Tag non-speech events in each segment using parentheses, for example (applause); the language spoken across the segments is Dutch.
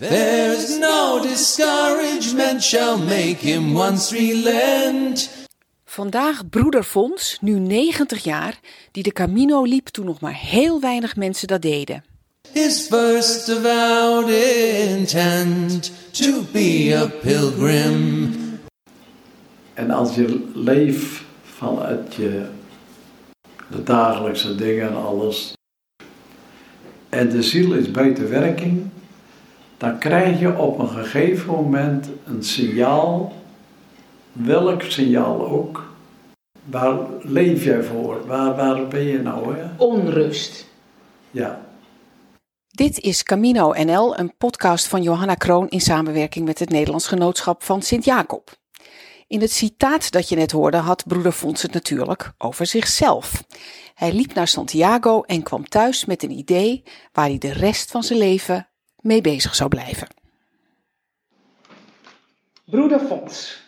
There's no discouragement shall make him once relent. Vandaag broeder Fons, nu 90 jaar, die de Camino liep toen nog maar heel weinig mensen dat deden. His first avowed intent to be a pilgrim. En als je leeft vanuit je de dagelijkse dingen en alles, en de ziel is buiten werking, dan krijg je op een gegeven moment een signaal, welk signaal ook. Waar leef jij voor? Waar, waar ben je nou? Hè? Onrust. Ja, Dit is Camino NL, een podcast van Johanna Kroon in samenwerking met het Nederlands Genootschap van Sint-Jacob. In het citaat dat je net hoorde had broeder Fons het natuurlijk over zichzelf. Hij liep naar Santiago en kwam thuis met een idee waar hij de rest van zijn leven mee bezig zou blijven. Broeder Fons,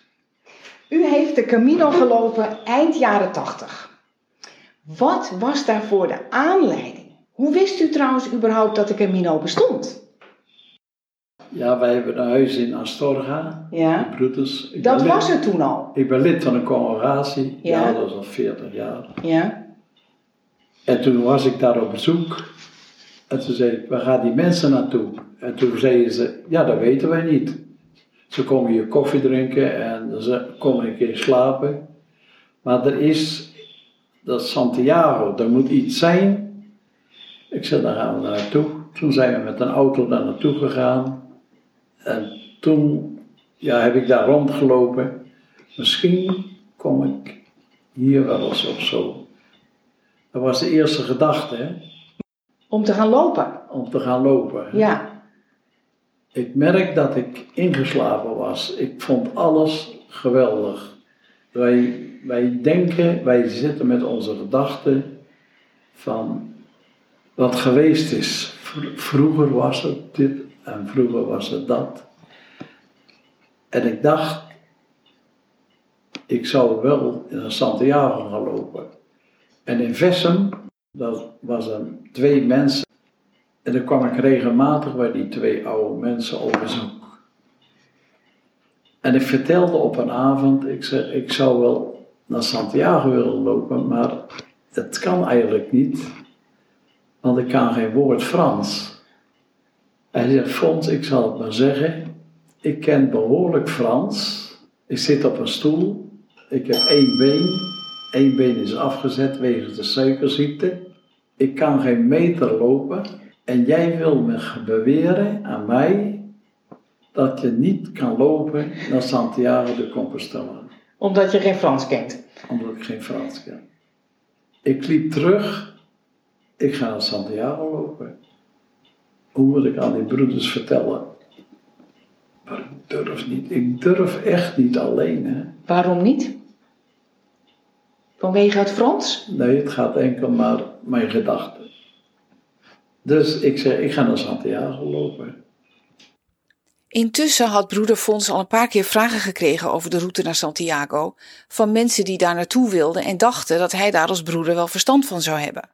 u heeft de Camino gelopen eind jaren 80. Wat was daarvoor de aanleiding? Hoe wist u trouwens überhaupt dat de Camino bestond? ja wij hebben een huis in Astorga, Ja. de broeders. Ik Dat was lid- er toen al. Ik ben lid van een congregatie, ja. Ja. dat is al 40 jaar. Ja. En toen was ik daar op bezoek. En toen zei waar gaan die mensen naartoe? En toen zeiden ze, ja, dat weten wij niet. Ze komen hier koffie drinken en ze komen een keer slapen. Maar er is, dat Santiago, er moet iets zijn. Ik zei, daar gaan we naartoe. Toen zijn we met een auto daar naartoe gegaan. En toen ja, heb ik daar rondgelopen. Misschien kom ik hier wel eens of zo. Dat was de eerste gedachte, hè, Om te gaan lopen. om te gaan lopen. Ja. Ik merk dat ik ingeslapen was. Ik vond alles geweldig. Wij, wij denken, wij zitten met onze gedachten van wat geweest is. Vro- Vroeger was het dit en vroeger was het dat. En ik dacht, ik zou wel in Santiago gaan lopen. En in Vessem, dat was een, twee mensen. En dan kwam ik regelmatig bij die twee oude mensen op bezoek. En ik vertelde op een avond, ik zei, ik zou wel naar Santiago willen lopen, maar het kan eigenlijk niet, want ik kan geen woord Frans. Hij zegt, ik zal het maar zeggen, ik ken behoorlijk Frans, ik zit op een stoel, ik heb één been, één been is afgezet wegens de suikerziekte, ik kan geen meter lopen en jij wil me beweren aan mij dat je niet kan lopen naar Santiago de Compostela, Omdat je geen Frans kent. omdat ik geen Frans kan. Ik liep terug, ik ga naar Santiago lopen. Hoe moet ik aan die broeders vertellen? Maar ik durf niet, ik durf echt niet alleen. Hè? Waarom niet? Vanwege het Frans? Nee, het gaat enkel maar mijn gedachten. Dus ik zeg, ik ga naar Santiago lopen. Intussen had broeder Fons al een paar keer vragen gekregen over de route naar Santiago van mensen die daar naartoe wilden en dachten dat hij daar als broeder wel verstand van zou hebben.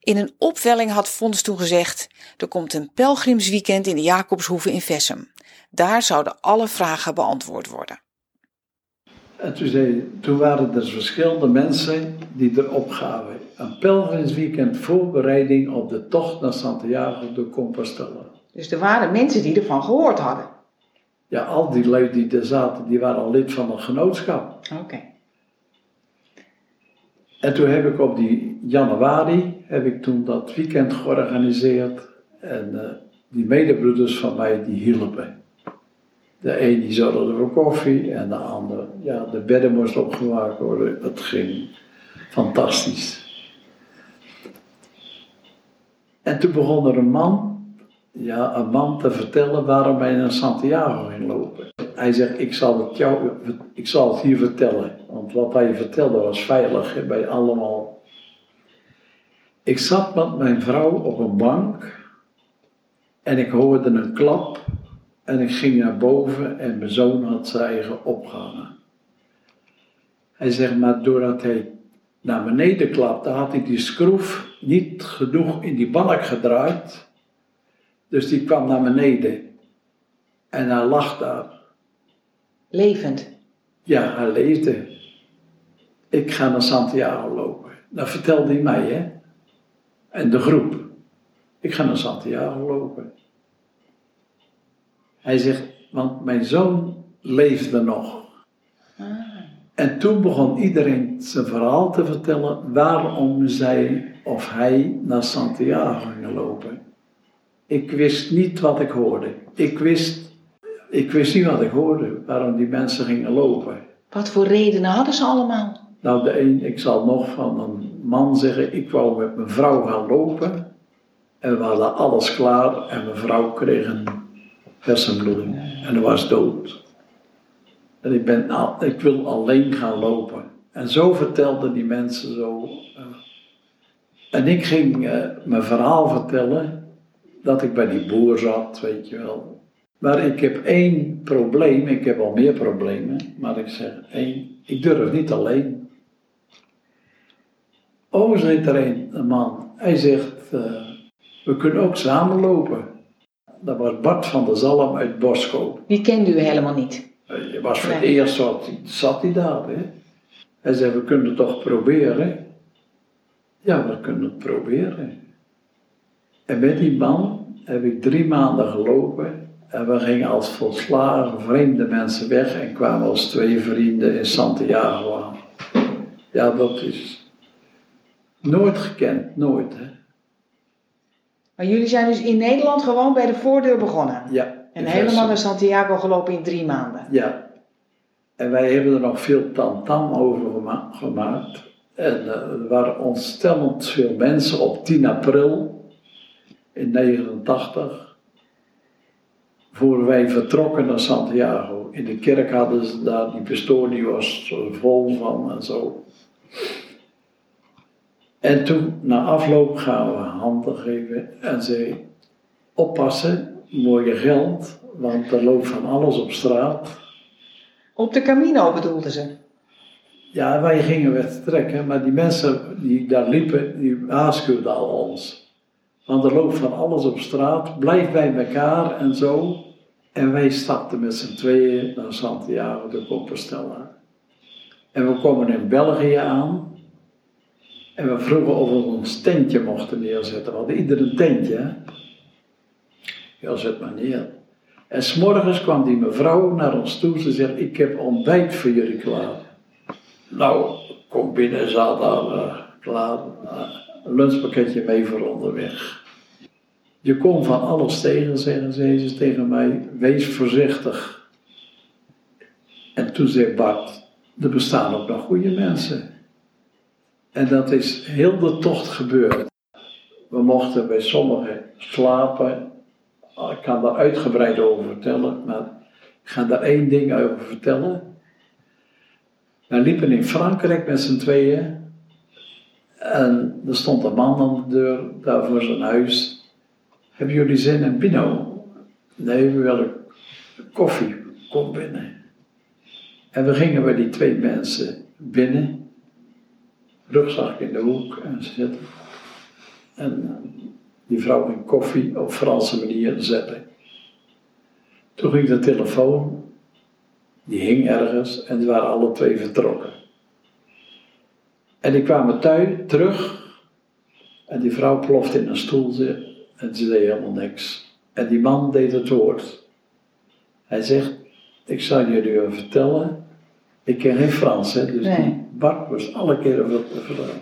In een opwelling had Fons toen gezegd: er komt een pelgrimsweekend in de Jacobshoeve in Vessem. Daar zouden alle vragen beantwoord worden. En toen, zei, toen waren er verschillende mensen die erop gaven. Een pelgrimsweekend voorbereiding op de tocht naar Santiago de Compostela. Dus er waren mensen die ervan gehoord hadden. Ja, al die lui die er zaten, die waren al lid van een genootschap. Oké. En toen heb ik op die januari, heb ik toen dat weekend georganiseerd. En eh, die medebroeders van mij, die hielpen. De een die zorgde voor koffie en de ander, ja, de bedden moesten opgemaakt worden. Het ging fantastisch. En toen begon er een man, ja, een man te vertellen waarom wij naar Santiago ging lopen. Hij zegt, ik zal het jou, ik zal het hier vertellen. Want wat hij vertelde was veilig bij allemaal. Ik zat met mijn vrouw op een bank en ik hoorde een klap en ik ging naar boven en mijn zoon had zijn eigen opgehangen. Hij zegt, maar doordat hij naar beneden klapte, had hij die schroef niet genoeg in die balk gedraaid. Dus die kwam naar beneden. En hij lag daar. Levend. Ja, hij leefde. Ik ga naar Santiago lopen. Dat vertelde hij mij, hè. En de groep. Ik ga naar Santiago lopen. Hij zegt, want mijn zoon leefde nog. En toen begon iedereen zijn verhaal te vertellen waarom zij of hij naar Santiago ging lopen. Ik wist niet wat ik hoorde. Ik wist, ik wist niet wat ik hoorde, waarom die mensen gingen lopen. Wat voor redenen hadden ze allemaal? Nou, de een, ik zal nog van een man zeggen, ik wou met mijn vrouw gaan lopen. En we hadden alles klaar en mijn vrouw kreeg een hersenbloeding en dat was dood. En ik, ben, al- ik wil alleen gaan lopen. En zo vertelden die mensen zo. eh. en ik ging eh, mijn verhaal vertellen, dat ik bij die boer zat, weet je wel. Maar ik heb één probleem, ik heb al meer problemen, maar ik zeg één, ik durf niet alleen. Oh, zit er een, man, hij zegt, eh, we kunnen ook samen lopen. Dat was Bart van der Zalm uit Boskoop. Die kende u helemaal niet. Je was voor het Nee. eerst zat, hij- zat hij daar. Hè? Hij zei, we kunnen het toch proberen. Ja, we kunnen het proberen. En met die man heb ik drie maanden gelopen. En we gingen als volslagen vreemde mensen weg en kwamen als twee vrienden in Santiago aan. Ja, dat is nooit gekend, nooit. Hè? Maar jullie zijn dus in Nederland gewoon bij de voordeur begonnen. Ja. En helemaal naar Santiago gelopen in drie maanden. Ja. En wij hebben er nog veel tamtam over gema- gemaakt. En eh, er waren ontstellend veel mensen op 10 april in 89. Voor wij vertrokken naar Santiago. In de kerk hadden ze daar, die pastoor die was vol van en zo. En toen, na afloop, gaan we handen geven en zei: oppassen, mooie geld, want er loopt van alles op straat. Op de Camino bedoelden ze. Ja, wij gingen weer trekken, maar die mensen die daar liepen, die waarschuwden al ons. Want er loopt van alles op straat, blijf bij elkaar en zo. En wij stapten met z'n tweeën naar Santiago de Compostela. En we komen in België aan. En we vroegen of we ons tentje mochten neerzetten. We hadden ieder een tentje. Ja, zet maar neer. En s'morgens kwam die mevrouw naar ons toe. Ze zegt, ik heb ontbijt voor jullie klaar. Nou, kom binnen, zat daar eh, klaar. eh, een lunchpakketje mee voor onderweg. Je kon van alles tegen, zeggen ze tegen mij. Wees voorzichtig. En toen zei Bart, er bestaan ook nog goede mensen. En dat is heel de tocht gebeurd. We mochten bij sommigen slapen. Ik kan daar uitgebreid over vertellen, maar ik ga daar één ding over vertellen. Wij liepen in Frankrijk met z'n tweeën. En er stond een man aan de deur, daar voor zijn huis. Hebben jullie zin in Pino? Nee, we willen koffie. Kom binnen. En we gingen bij die twee mensen binnen. Rugzak in de hoek en zitten. En die vrouw ging koffie op Franse manier zetten. Toen ging de telefoon die hing ergens en die waren alle twee vertrokken. En die kwamen thuis terug en die vrouw plofte in een stoel en ze deed helemaal niks. En die man deed het woord. Hij zegt, ik zal jullie vertellen, ik ken geen Frans, hè, dus Nee. die Bart was alle keren wat te vertellen.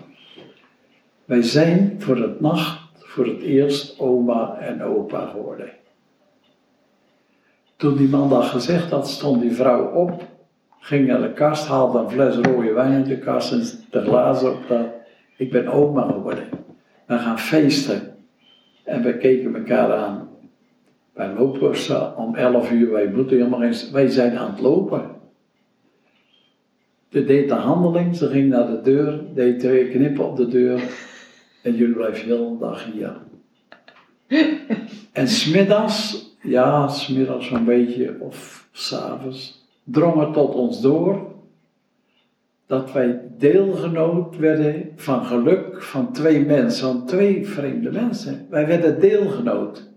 Wij zijn voor het nacht voor het eerst oma en opa geworden. Toen die man dat gezegd had, stond die vrouw op, ging naar de kast, haalde een fles rode wijn uit de kast en de glazen op dat. Ik ben oma geworden. We gaan feesten. En we keken elkaar aan. Wij lopen om 11 uur, wij moeten helemaal eens, wij zijn aan het lopen. Ze deed de handeling, ze ging naar de deur, deed twee knippen op de deur. En jullie blijven heel de dag hier. En smiddags, ja, smiddags zo'n beetje, of s'avonds, drong het tot ons door dat wij deelgenoot werden van geluk van twee mensen, van twee vreemde mensen. Wij werden deelgenoot.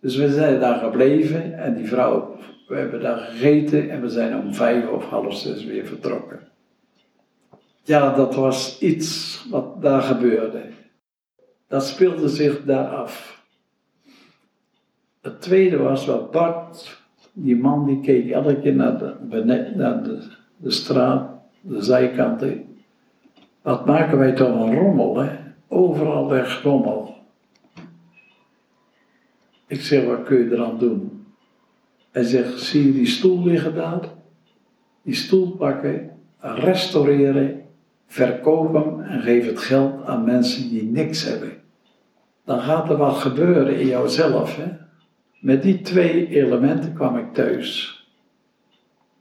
Dus we zijn daar gebleven en die vrouw, we hebben daar gegeten en we zijn om vijf of half zes weer vertrokken. Ja, dat was iets wat daar gebeurde. Dat speelde zich daar af. Het tweede was wat Bart, die man die keek elke keer naar de, naar de, de straat, de zijkanten. Wat maken wij toch een rommel, hè? Overal weg rommel. Ik zeg, wat kun je eraan doen? Hij zegt, zie je die stoel liggen daar? Die stoel pakken, restaureren, verkoop hem en geef het geld aan mensen die niks hebben. Dan gaat er wat gebeuren in jouzelf. Hè? Met die twee elementen kwam ik thuis.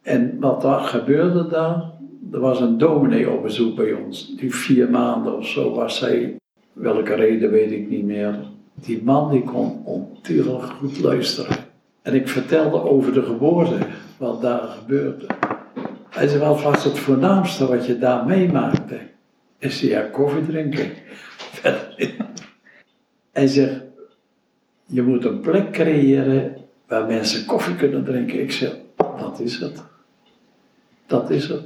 En wat daar gebeurde dan? Er was een dominee op bezoek bij ons. Die vier maanden of zo was hij. Welke reden weet ik niet meer. Die man die kon ontiegelijk goed luisteren. En ik vertelde over de geboorte, wat daar gebeurde. Hij zei, wat was het voornaamste wat je daar meemaakte? Ik zei, ja, koffie drinken. (laughs) Hij zegt, je moet een plek creëren waar mensen koffie kunnen drinken. Ik zeg, dat is het. Dat is het.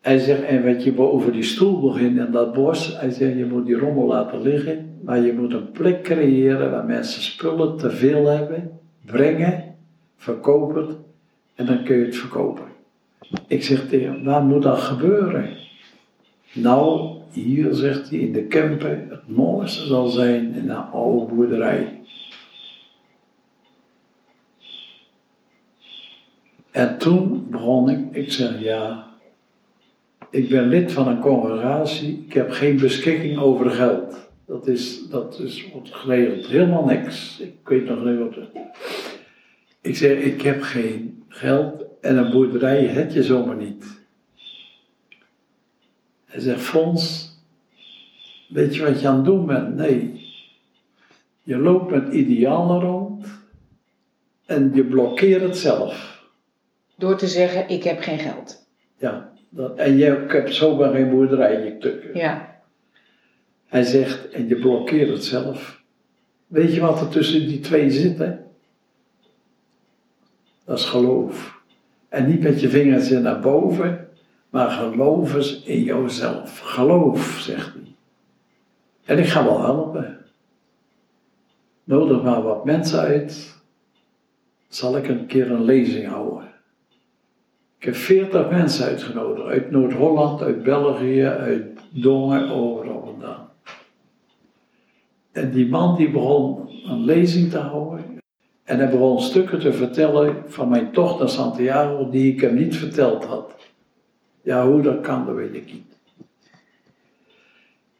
Hij zegt, en wat je over die stoel begint en dat bos, hij zegt, je moet die rommel laten liggen, maar je moet een plek creëren waar mensen spullen te veel hebben, brengen, verkopen en dan kun je het verkopen. Ik zeg tegen hem, waar moet dat gebeuren? Nou, hier zegt hij, in de Kempen, het mooiste zal zijn in een oude boerderij. En toen begon ik, ik zeg ja, ik ben lid van een congregatie, ik heb geen beschikking over geld. Dat is, dat is helemaal niks. Ik weet nog niet wat. Ik zeg, ik heb geen geld en een boerderij heb je zomaar niet. Hij zegt, Fons, weet je wat je aan het doen bent? Nee. Je loopt met idealen rond en je blokkeert het zelf. Door te zeggen, ik heb geen geld. Ja, dat, en je hebt zomaar geen boerderij. Ja. Hij zegt, en je blokkeert het zelf. Weet je wat er tussen die twee zit, hè? Dat is geloof. En niet met je vingers naar boven, maar geloof eens in jouzelf. Geloof, zegt hij. En ik ga wel helpen. Nodig maar wat mensen uit. Zal ik een keer een lezing houden. Ik heb veertig mensen uitgenodigd. Uit Noord-Holland, uit België, uit Dongen, overal vandaan. En die man die begon een lezing te houden. En hij begon stukken te vertellen van mijn tocht naar Santiago die ik hem niet verteld had. Ja, hoe dat kan, dat weet ik niet.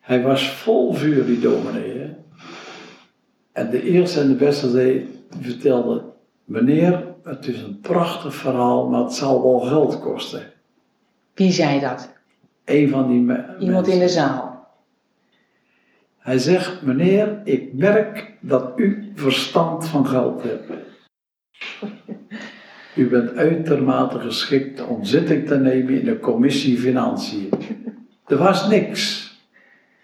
Hij was vol vuur, die dominee. Hè? En de eerste en de beste zei, vertelde, meneer, het is een prachtig verhaal, maar het zal wel geld kosten. Wie zei dat? Een van die mensen. Iemand in de zaal. Hij zegt, meneer, ik merk dat u verstand van geld hebt. U bent uitermate geschikt om zitting te nemen in de commissie Financiën. Er was niks.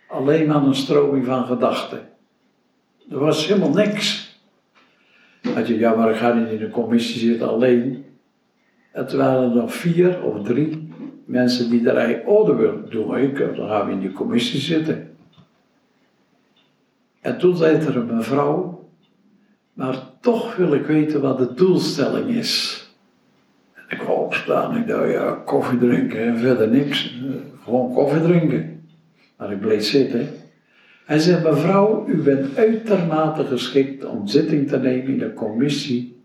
Alleen maar een stroming van gedachten. Er was helemaal niks. Had je, ja, maar ik ga niet in de commissie zitten alleen. Het waren er nog vier of drie mensen die er eigenlijk, dat wil doen dan gaan we in die commissie zitten. En toen zei er een mevrouw, maar toch wil ik weten wat de doelstelling is. En ik wou opstaan, ik dacht, ja, koffie drinken en verder niks. Gewoon koffie drinken. Maar ik bleef zitten. Hij zei, mevrouw, u bent uitermate geschikt om zitting te nemen in de commissie.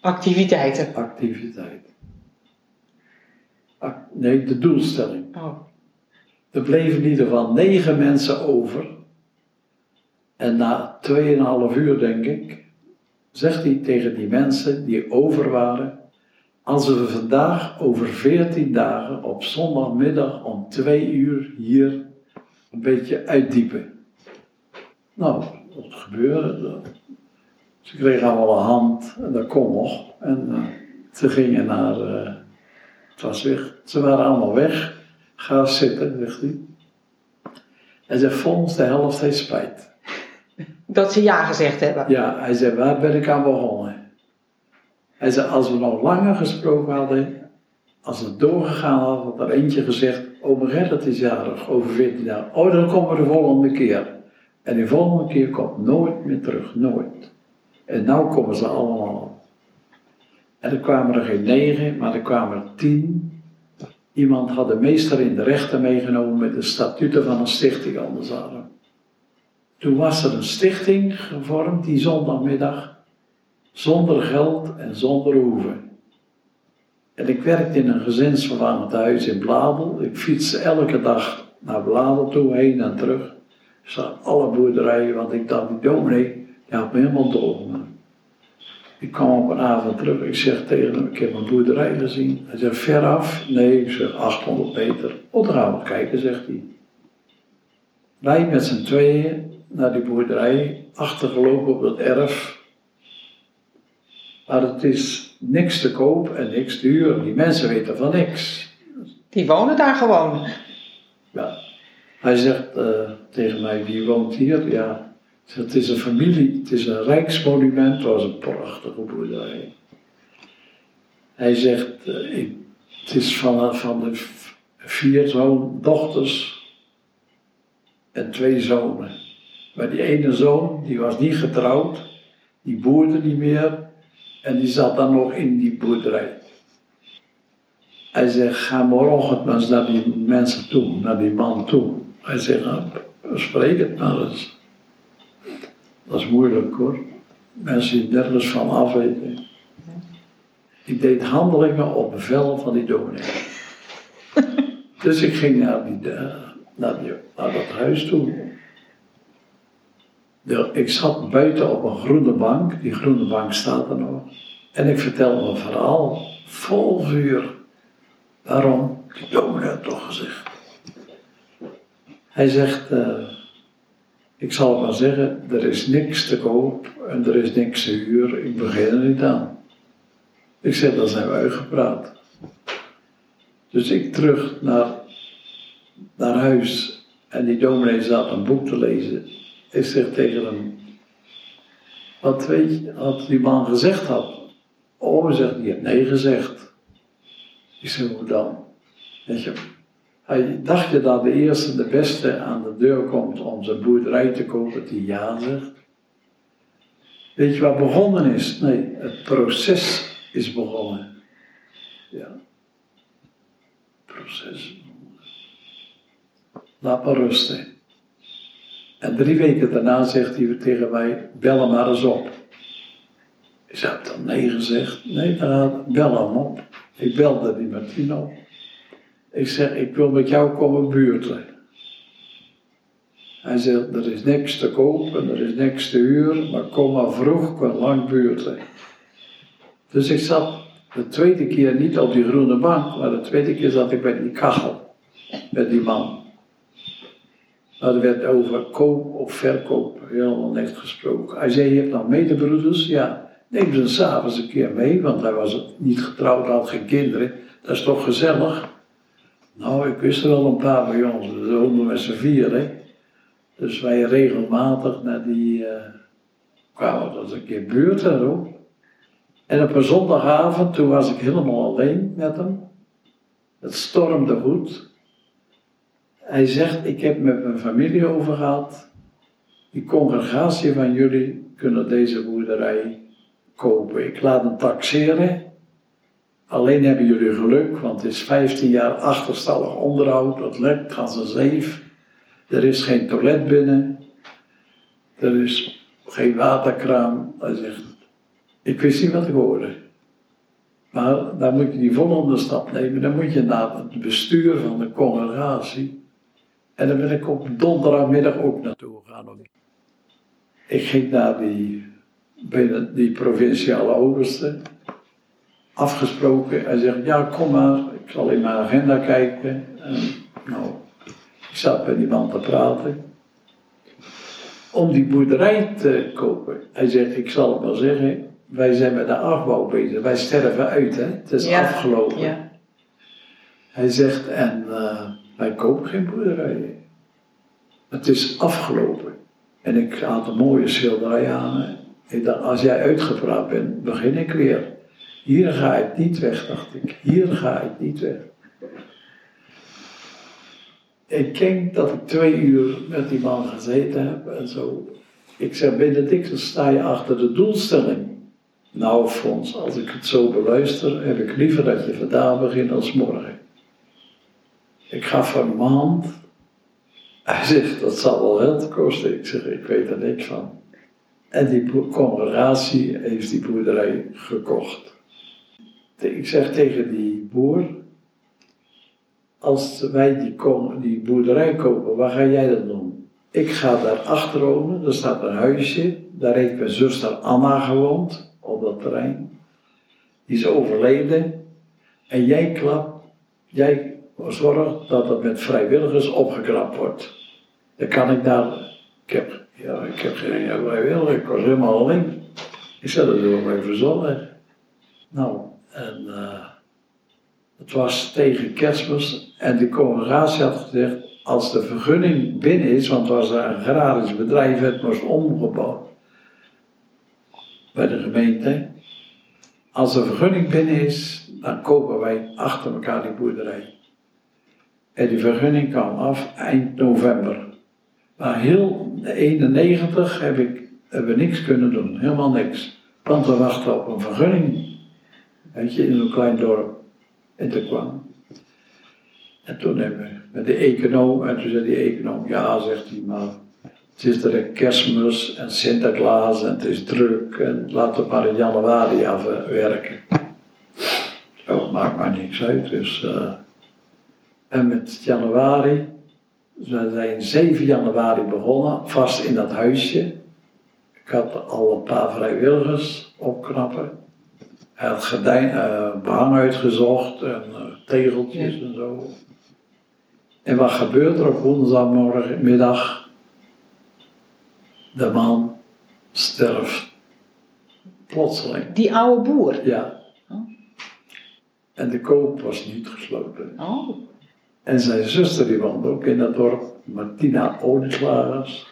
Activiteiten. Activiteit. Ac nee, de doelstelling. Oh. Er bleven in ieder geval negen mensen over. En na 2,5 uur, denk ik, zegt hij tegen die mensen die over waren: Als we vandaag over 14 dagen op zondagmiddag om 2 uur hier een beetje uitdiepen. Nou, dat gebeurde. Ze kregen allemaal een hand en dat kon nog. En uh, ze gingen naar. Uh, het was weg. Ze waren allemaal weg. Ga zitten, zegt hij. En ze Fons, de helft heeft spijt. Dat ze ja gezegd hebben. Ja, hij zei, waar ben ik aan begonnen? Hij zei, als we nog langer gesproken hadden, als het doorgegaan had, had er eentje gezegd, oom Gerrit is jarig, over 14 jaar. Oh, dan komen we de volgende keer. En die volgende keer komt nooit meer terug, nooit. En nou komen ze allemaal. En er kwamen er geen negen, maar er kwamen er tien. Iemand had de meester in de rechter meegenomen met de statuten van een stichting arm. Toen was er een stichting gevormd die zondagmiddag, zonder geld en zonder hoeven. En ik werkte in een gezinsvervangend huis in Bladel. Ik fietste elke dag naar Bladel toe, heen en terug. Ik zag alle boerderijen, want ik dacht, die dominee, die had me helemaal doorgemaakt. Ik kwam op een avond terug, ik zeg tegen hem, ik heb een boerderij gezien. Hij zegt, veraf? Nee, ik zeg, 800 meter. Oh, dan gaan we kijken, zegt hij. Wij met z'n tweeën naar die boerderij, achtergelopen op het erf. Maar het is niks te koop en niks te huren. Die mensen weten van niks. Die wonen daar gewoon. Ja. Hij zegt eh, tegen mij, wie woont hier? Ja, het is een familie, het is een rijksmonument, het was een prachtige boerderij. Hij zegt, eh, ik, het is van, van de vier zoon, dochters en twee zonen. Maar die ene zoon, die was niet getrouwd, die boerde niet meer en die zat dan nog in die boerderij. Hij zegt, ga morgen maar eens naar die mensen toe, naar die man toe. Hij zegt, nou, spreek het maar eens. Dat is moeilijk hoor. Mensen die nergens van afweten. Ik deed handelingen op bevel van die dominee. (laughs) dus ik ging naar, die, naar, die, naar dat huis toe. Ik zat buiten op een groene bank, die groene bank staat er nog. En ik vertelde een verhaal, vol vuur. Waarom? Die dominee had toch gezegd. Hij zegt, uh, ik zal maar zeggen, er is niks te koop en er is niks te huren, ik begin er niet aan. Ik zeg, dan zijn we uitgepraat. Dus ik terug naar, naar huis en die dominee zat een boek te lezen. Zeg tegen hem, wat weet je, wat die man gezegd had. Oh, zegt, die nee gezegd. Ik zeg, hoe dan? Weet je, hij dacht je dat de eerste, de beste aan de deur komt om zijn boerderij te kopen, die ja zegt? Weet je wat begonnen is? Nee, het proces is begonnen. Ja. Proces. Laat maar rusten. En drie weken daarna zegt hij tegen mij: bel hem maar eens op. Ik heb dan nee gezegd. Nee, dan bel hem op. Ik belde die Martino. Ik zeg, ik wil met jou komen buurten. Hij zegt, er is niks te kopen, er is niks te huren, maar kom maar vroeg, kom lang buurten. Dus ik zat de tweede keer niet op die groene bank, maar de tweede keer zat ik bij die kachel, met die man. Maar er werd over koop of verkoop helemaal niks gesproken. Hij zei, je hebt nog medebroeders? Ja, neem ze s'avonds een keer mee, want hij was niet getrouwd, had geen kinderen. Dat is toch gezellig? Nou, ik wist er wel een paar bij ons, we woonden met z'n vieren. Dus wij regelmatig naar die, uh, kwamen dat een keer buurt erop. En op een zondagavond, toen was ik helemaal alleen met hem. Het stormde goed. Hij zegt, ik heb met mijn familie over gehad. Die congregatie van jullie kunnen deze boerderij kopen. Ik laat hem taxeren. Alleen hebben jullie geluk, want het is 15 jaar achterstallig onderhoud, dat lekt als een zeef. Er is geen toilet binnen. Er is geen waterkraan. Hij zegt, ik wist niet wat ik hoorde. Maar dan moet je die volgende stap nemen. Dan moet je naar het bestuur van de congregatie. En dan ben ik op donderdagmiddag ook naartoe gegaan. Ik ging naar die, provinciale overste afgesproken. Hij zegt, ja kom maar, ik zal in mijn agenda kijken. En, nou, ik zat met die man te praten. Om die boerderij te kopen. Hij zegt, ik zal het wel zeggen, wij zijn met de afbouw bezig. Wij sterven uit, hè. Het is afgelopen. Ja. Hij zegt, en uh, wij kopen geen boerderijen. Het is afgelopen. En ik had een mooie schilderij aan. Ik als jij uitgepraat bent, begin ik weer. Hier ga ik niet weg, dacht ik. Hier ga ik niet weg. Ik denk dat ik twee uur met die man gezeten heb en zo. Ik zeg, Benedict, sta je achter de doelstelling? Nou, Fons, als ik het zo beluister, heb ik liever dat je vandaag begint als morgen. Ik ga een maand. Hij zegt, dat zal wel geld kosten. Ik zeg, ik weet er niks van. En die congregatie heeft die boerderij gekocht. Ik zeg tegen die boer, als wij die, die boerderij kopen, waar ga jij dat doen? Ik ga daar achter wonen, er staat een huisje, daar heeft mijn zuster Anna gewoond, op dat terrein. Die is overleden. En jij klapt, jij zorgt dat het met vrijwilligers opgeknapt wordt. Dan kan ik daar, ik heb, ja, ik heb geen vrijwilliger, ik was helemaal alleen. Ik zei, dat doen we even. Nou, en uh, het was tegen kerstmis en de congregatie had gezegd, als de vergunning binnen is, want het was een agrarisch bedrijf, het moest omgebouwd bij de gemeente. Als de vergunning binnen is, dan kopen wij achter elkaar die boerderij. En die vergunning kwam af eind november. Maar heel 91 heb ik, hebben we niks kunnen doen, helemaal niks. Want we wachten op een vergunning. Weet je, in een klein dorp. En toen kwam. En toen hebben we met de econoom, en toen zei die econoom, ja, zegt hij, maar het is er kerstmis en Sinterklaas en het is druk en laten we maar in januari afwerken. (laughs) Oh, maakt maar niks uit. Dus, uh, en met januari, we zijn 7 januari begonnen, vast in dat huisje. Ik had al een paar vrijwilligers opknappen. Hij had gordijn, uh, behang uitgezocht en uh, tegeltjes en zo. En wat gebeurt er op woensdagmorgenmiddag? De man sterft. Plotseling. Die oude boer? Ja. Oh. En de koop was niet gesloten. Oh. En zijn zuster die woonde ook in dat dorp, Martina Olieslagers.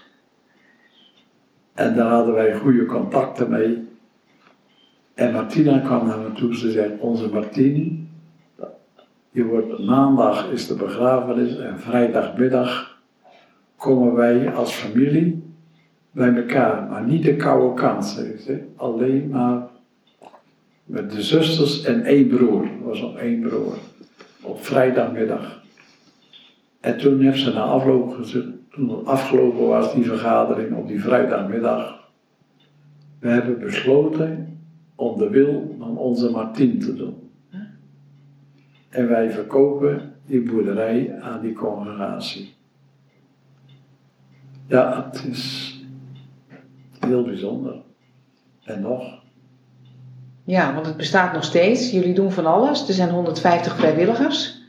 En daar hadden wij goede contacten mee. En Martina kwam naar me toe, ze zei, onze Martini, je wordt, maandag is de begrafenis en vrijdagmiddag komen wij als familie bij elkaar. Maar niet de koude kant. Alleen maar met de zusters en één broer. Er was nog één broer. Op vrijdagmiddag. En toen heeft ze na afloop gezegd, toen het afgelopen was, die vergadering op die vrijdagmiddag. We hebben besloten om de wil van onze Martin te doen. En wij verkopen die boerderij aan die congregatie. Ja, het is heel bijzonder. En nog. Ja, want het bestaat nog steeds. Jullie doen van alles. Er zijn 150 vrijwilligers.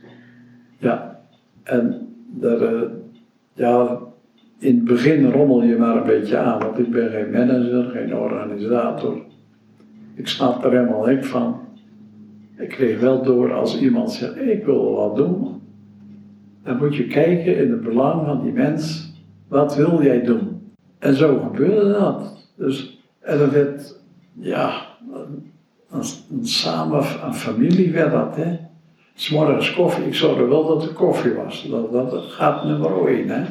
Ja, en er, ja, in het begin rommel je maar een beetje aan, want ik ben geen manager, geen organisator. Ik snap er helemaal niks van. Ik kreeg wel door als iemand zegt, ik wil wat doen. Dan moet je kijken in het belang van die mens, wat wil jij doen? En zo gebeurde dat. Dus, en er werd, ja, een, een, samen, een familie werd dat, hè. S'morgens koffie, ik zorgde wel dat er koffie was. Dat, dat gaat nummer één, hè.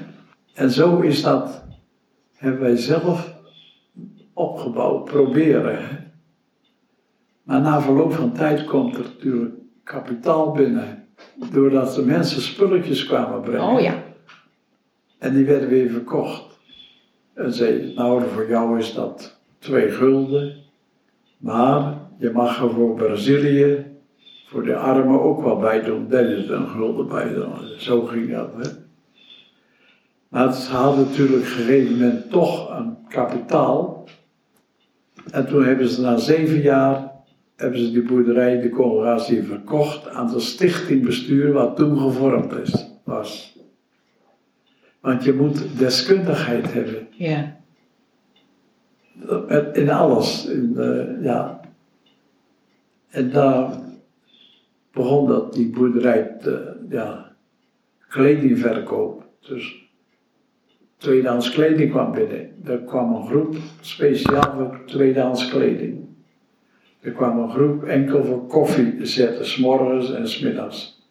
En zo is dat, hebben wij zelf opgebouwd, proberen. Hè? Maar na verloop van tijd komt er natuurlijk kapitaal binnen. Doordat de mensen spulletjes kwamen brengen. Oh ja. En die werden weer verkocht. En zei, nou voor jou is dat twee gulden. Maar je mag er voor Brazilië, voor de armen ook wel bij doen. Daar is een gulden bij doen. Zo ging dat. Hè. Maar het had natuurlijk op een gegeven moment toch een kapitaal. En toen hebben ze na zeven jaar hebben ze die boerderij, de congregatie, verkocht aan de stichtingbestuur wat toen gevormd is, was. Want je moet deskundigheid hebben. Ja. In alles. In, ja. En daar begon dat, die boerderij, te, ja, kledingverkoop. Dus tweedehands kleding kwam binnen. Er kwam een groep speciaal voor tweedehands kleding. Er kwam een groep enkel voor koffie zetten, s'morgens en s'middags.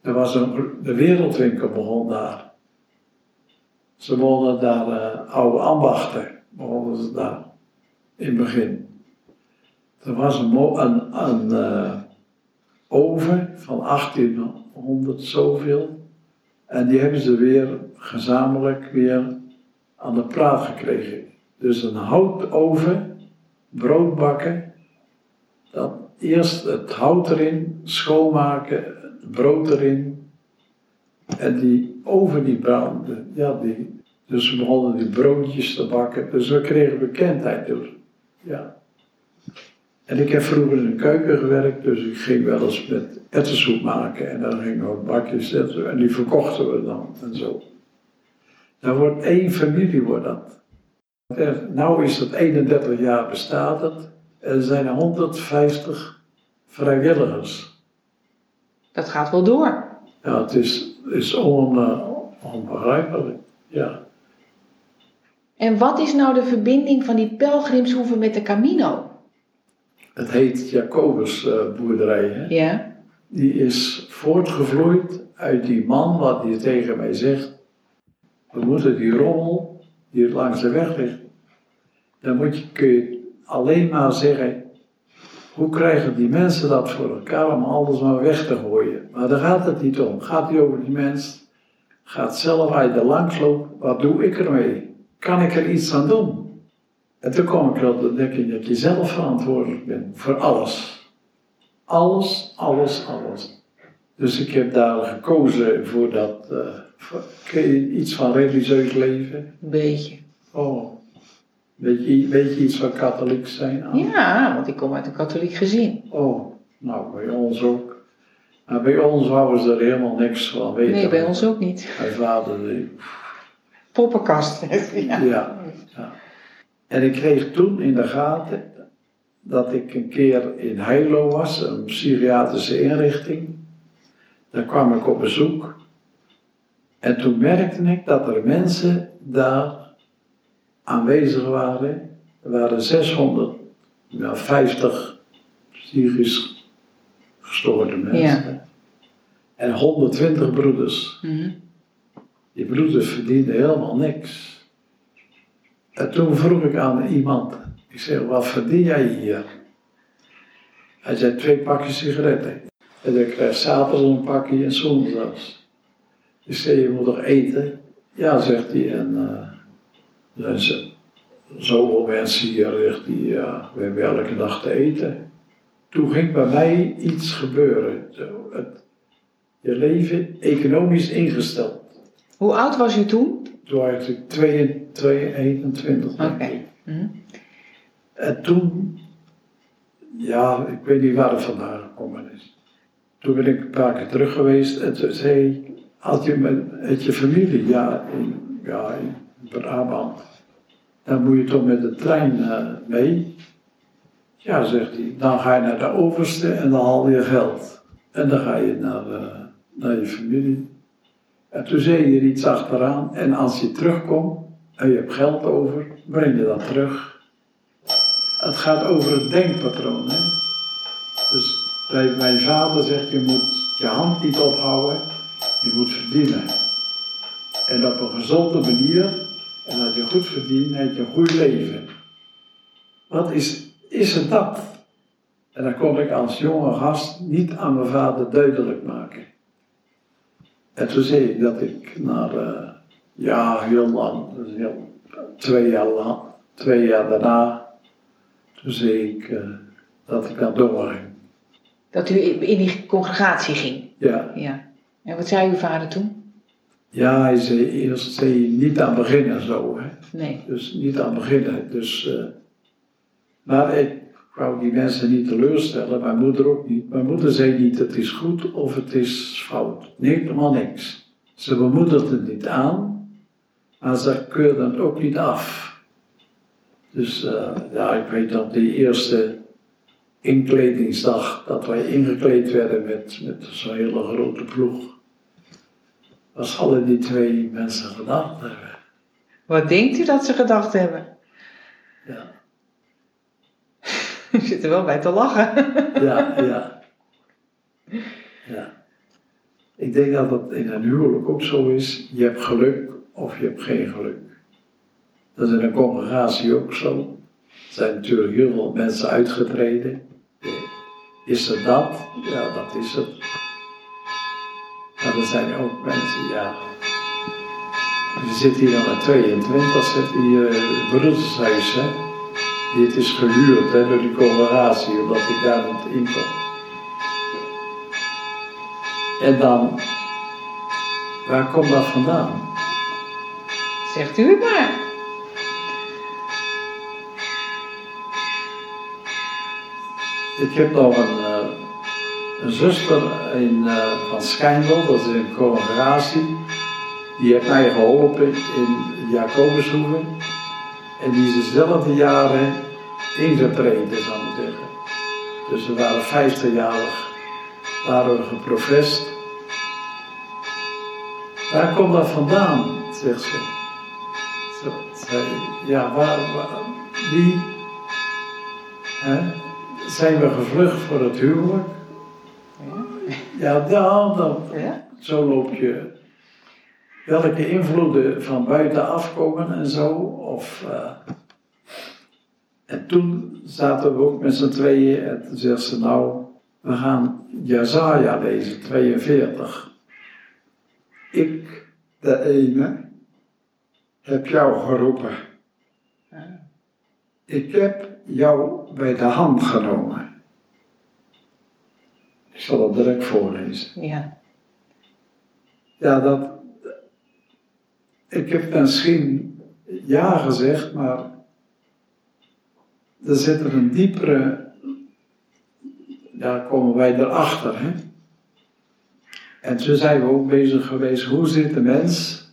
Er was een, de wereldwinkel begon daar. Ze woonden daar uh, oude ambachten, begonnen ze daar in het begin. Er was een, een, een uh, oven van 1800 zoveel. En die hebben ze weer gezamenlijk weer aan de praat gekregen. Dus een houtoven, brood bakken, dan eerst het hout erin, schoonmaken, brood erin. En die oven die brandde, ja, die, dus we begonnen die broodjes te bakken. Dus we kregen bekendheid door. Ja. En ik heb vroeger in de keuken gewerkt, dus ik ging wel eens met ettersoep maken. En dan gingen we bakjes zetten en die verkochten we dan en zo. Dan wordt één familie wordt dat. Nou is het 31 jaar bestaat het. Er zijn 150 vrijwilligers. Dat gaat wel door. Ja, het is, is on, uh, onbegrijpelijk. Ja. En wat is nou de verbinding van die pelgrimshoeven met de Camino? Het heet Jacobusboerderij. Uh, hè? Ja. Die is voortgevloeid uit die man wat hij tegen mij zegt. We moeten die rommel die langs de weg ligt. Dan moet je, kun je alleen maar zeggen. Hoe krijgen die mensen dat voor elkaar om alles maar weg te gooien? Maar daar gaat het niet om. Gaat niet over die mens. Gaat zelf uit de langsloop. Wat doe ik ermee? Kan ik er iets aan doen? En toen kwam ik erop dat je zelf verantwoordelijk bent voor alles. Alles, alles, alles. Dus ik heb daar gekozen voor dat. Uh, voor, iets van religieus leven? Een beetje. Oh. Weet je, weet je iets van katholiek zijn? Ja, want ik kom uit een katholiek gezin. Oh, nou bij ons ook. Maar bij ons wouden ze er helemaal niks van weten. Nee, bij ons ook niet. Mijn vader die... Poppenkast. ja. ja. ja. En ik kreeg toen in de gaten dat ik een keer in Heilo was, een psychiatrische inrichting. Daar kwam ik op bezoek. En toen merkte ik dat er mensen daar aanwezig waren. Er waren 650 psychisch gestoorde mensen. Ja. En 120 broeders. Mm Die broeders verdienden helemaal niks. En toen vroeg ik aan iemand, ik zeg, wat verdien jij hier? Hij zei, twee pakjes sigaretten. En ik krijg s'avonds een pakje en zondags. Ik zei, je moet toch eten? Ja, zegt hij. En uh, er zijn zoveel mensen hier, die, ja, we hebben elke dag te eten. Toen ging bij mij iets gebeuren. Het, je leven economisch ingesteld. Hoe oud was u toen? Ik 21, denk ik. Mhm. En toen, ja, ik weet niet waar het vandaan gekomen is. Toen ben ik een paar keer terug geweest en toen zei had je met, je familie? Ja, in, ja, in Brabant. Dan moet je toch met de trein uh, mee? Ja, zegt hij. Dan ga je naar de overste en dan haal je geld. En dan ga je naar, uh, naar je familie. En toen zei je iets achteraan. En als je terugkomt en je hebt geld over, breng je dat terug. Het gaat over het denkpatroon. Hè? Dus mijn vader zegt, je moet je hand niet ophouden, je moet verdienen. En op een gezonde manier, en als je goed verdient, heb je een goed leven. Wat is, is het dat? En dat kon ik als jonge gast niet aan mijn vader duidelijk maken. En toen zei ik dat ik naar, uh, ja, heel lang, dus heel, twee jaar lang, twee jaar daarna, toen zei ik uh, dat ik naar Dongen ging. Dat u in die congregatie ging? Ja. ja. En wat zei uw vader toen? Ja, hij zei eerst zei niet aan beginnen zo. Hè. Nee. Dus niet aan beginnen. Dus, uh, maar ik ik wou die mensen niet teleurstellen, mijn moeder ook niet. Mijn moeder zei niet het is goed of het is fout. Nee, helemaal niks. Ze bemoedert het niet aan, maar ze keurde het ook niet af. Dus uh, ja, ik weet dat die eerste inkledingsdag, dat wij ingekleed werden met, met zo'n hele grote ploeg, was alle die twee mensen gedacht hebben. Wat denkt u dat ze gedacht hebben? Ja, U zit er wel bij te lachen. ja, ja. (laughs) ja. Ik denk dat het in een huwelijk ook zo is. Je hebt geluk of je hebt geen geluk. Dat is in een congregatie ook zo. Er zijn natuurlijk heel veel mensen uitgetreden. Is het dat? Ja, dat is het. Maar er zijn ook mensen, ja. We zitten hier al met 22, zit hier eh, het broedershuis, hè. Dit is gehuurd hè, door die congregatie, omdat ik daar moet inkomen. En dan, waar komt dat vandaan? Zegt u het maar. Ik heb nog een, eh, een zuster in, eh, van Schijndel, dat is een congregatie. Die heeft mij geholpen in Jacobushoeve. En die is dezelfde jaren ingetreden, zou ik zeggen. Dus we waren 50-jarig, waren we geprofest. Waar komt dat vandaan, zegt ze. Ze zei, ja, waar, waar wie? Hè? Zijn we gevlucht voor het huwelijk? Ja, dan, dan, Ja? zo loop je. Welke invloeden van buitenaf komen en zo. Of, eh, en toen zaten we ook met z'n tweeën en toen ze nou, we gaan Jezaja lezen, 42. Ik, de ene, heb jou geroepen. Ik heb jou bij de hand genomen. Ik zal het direct voorlezen. Ja. Ja, dat. Ik heb misschien ja gezegd, maar er zit er een diepere. Daar komen wij erachter. Hè? En toen zijn we ook bezig geweest, hoe zit de mens?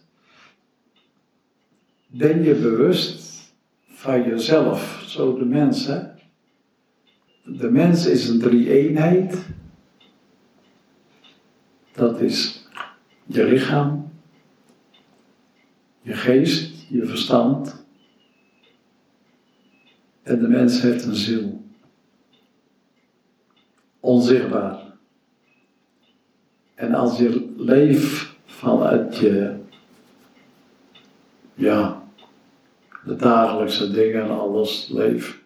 Ben je bewust van jezelf, zo de mens, hè? De mens is een drie-eenheid. Dat is je lichaam, je geest, je verstand. En de mens heeft een ziel. Onzichtbaar. En als je leeft vanuit je, ja, de dagelijkse dingen en alles leeft.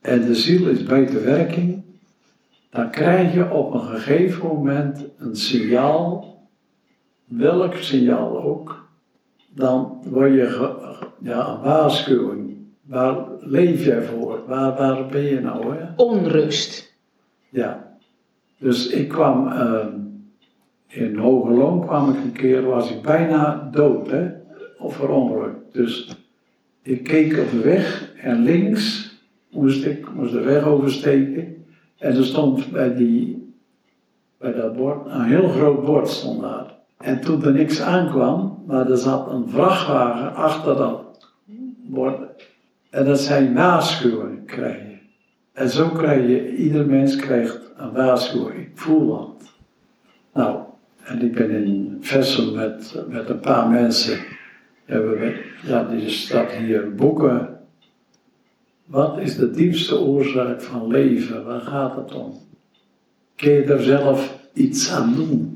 En de ziel is buiten werking, dan krijg je op een gegeven moment een signaal, welk signaal ook, dan word je ja, een waarschuwing. Waar leef jij voor? Waar, waar ben je nou? Hè? Onrust. Ja. Dus ik kwam ehm, in Hogeloon kwam ik een keer, was ik bijna dood, hè? Of verongelukt. Dus ik keek op de weg en links moest ik moest de weg oversteken. En er stond bij, die, bij dat bord, een heel groot bord stond daar. En toen er niks aankwam, maar er zat een vrachtwagen achter dat bord. En dat zijn waarschuwingen krijgen. En zo krijg je, ieder mens krijgt een waarschuwing. Voel wat. Nou, en ik ben in Vessel met, met een paar mensen. Hebben we, ja, die staat hier boeken. Wat is de diepste oorzaak van leven? Waar gaat het om? Kun je er zelf iets aan doen?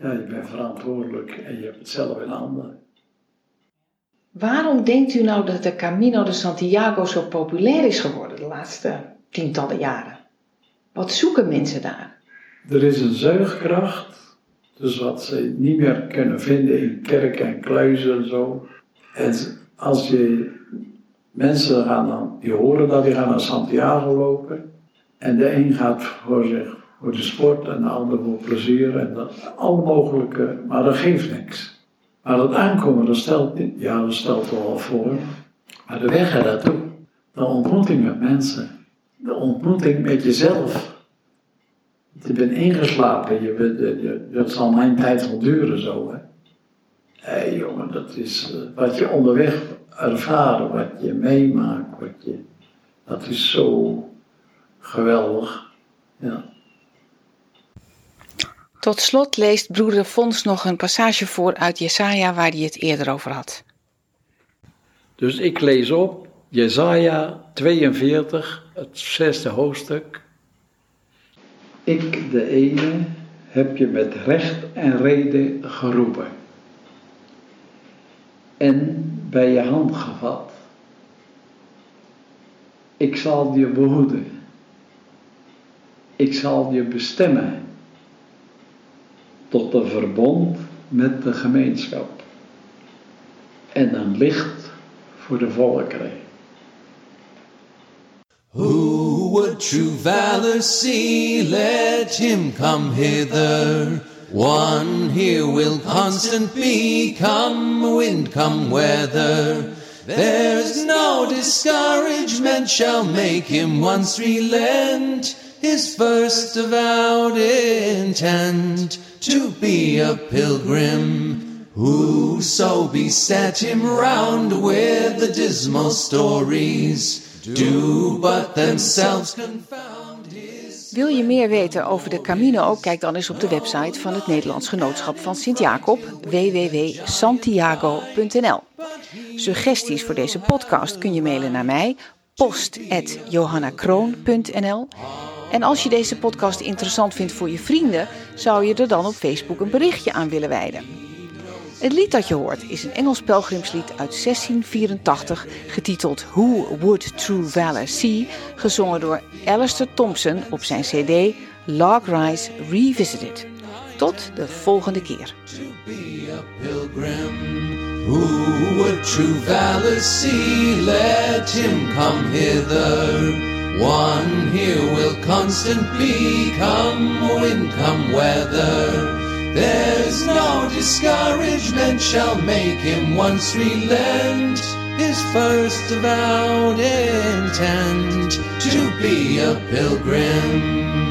Ja, je bent verantwoordelijk en je hebt het zelf in handen. Waarom denkt u nou dat de Camino de Santiago zo populair is geworden de laatste tientallen jaren? Wat zoeken mensen daar? Er is een zuigkracht, dus wat ze niet meer kunnen vinden in kerken en kluizen en zo. En als je mensen gaan dan, die horen dat, die gaan naar Santiago lopen. En de een gaat voor zich, voor de sport en de plezier en dat, alle mogelijke, maar dat geeft niks. Maar dat aankomen, dat stelt ja, dat stelt wel voor. Maar de weg er naartoe, de ontmoeting met mensen, de ontmoeting met jezelf. Je bent ingeslapen, je, dat zal mijn tijd wel duren zo. Hè. Hé jongen, dat is eh, wat je onderweg ervaren, wat je meemaakt, wat je, dat is zo geweldig. Ja. Tot slot leest broeder Fons nog een passage voor uit Jesaja waar hij het eerder over had. Dus ik lees op Jesaja 42, het zesde hoofdstuk. Ik, de ene, heb je met recht en reden geroepen en bij je hand gevat. Ik zal je behoeden. Ik zal je bestemmen tot een verbond met de gemeenschap en een licht voor de volkeren. Who would true valor see? Let him come hither. One here will constant be, come wind, come weather. There's no discouragement shall make him once relent his first avowed intent to be a pilgrim. Whoso beset him round with the dismal stories do but themselves confound his. Wil je meer weten over de Camino? Kijk dan eens op de website van het Nederlands Genootschap van Sint-Jacob, www.santiago.nl. Suggesties voor deze podcast kun je mailen naar mij, post.johannakroon.nl. En als je deze podcast interessant vindt voor je vrienden, zou je er dan op Facebook een berichtje aan willen wijden. Het lied dat je hoort is een Engels pelgrimslied uit 1684, getiteld Who Would True Valor See, gezongen door Alistair Thompson op zijn CD Log Rise Revisited. Tot de volgende keer. Who would true see? Let him come hither. One here will constant be, come wind, come weather. There's no discouragement shall make him once relent his first avowed intent to be a pilgrim.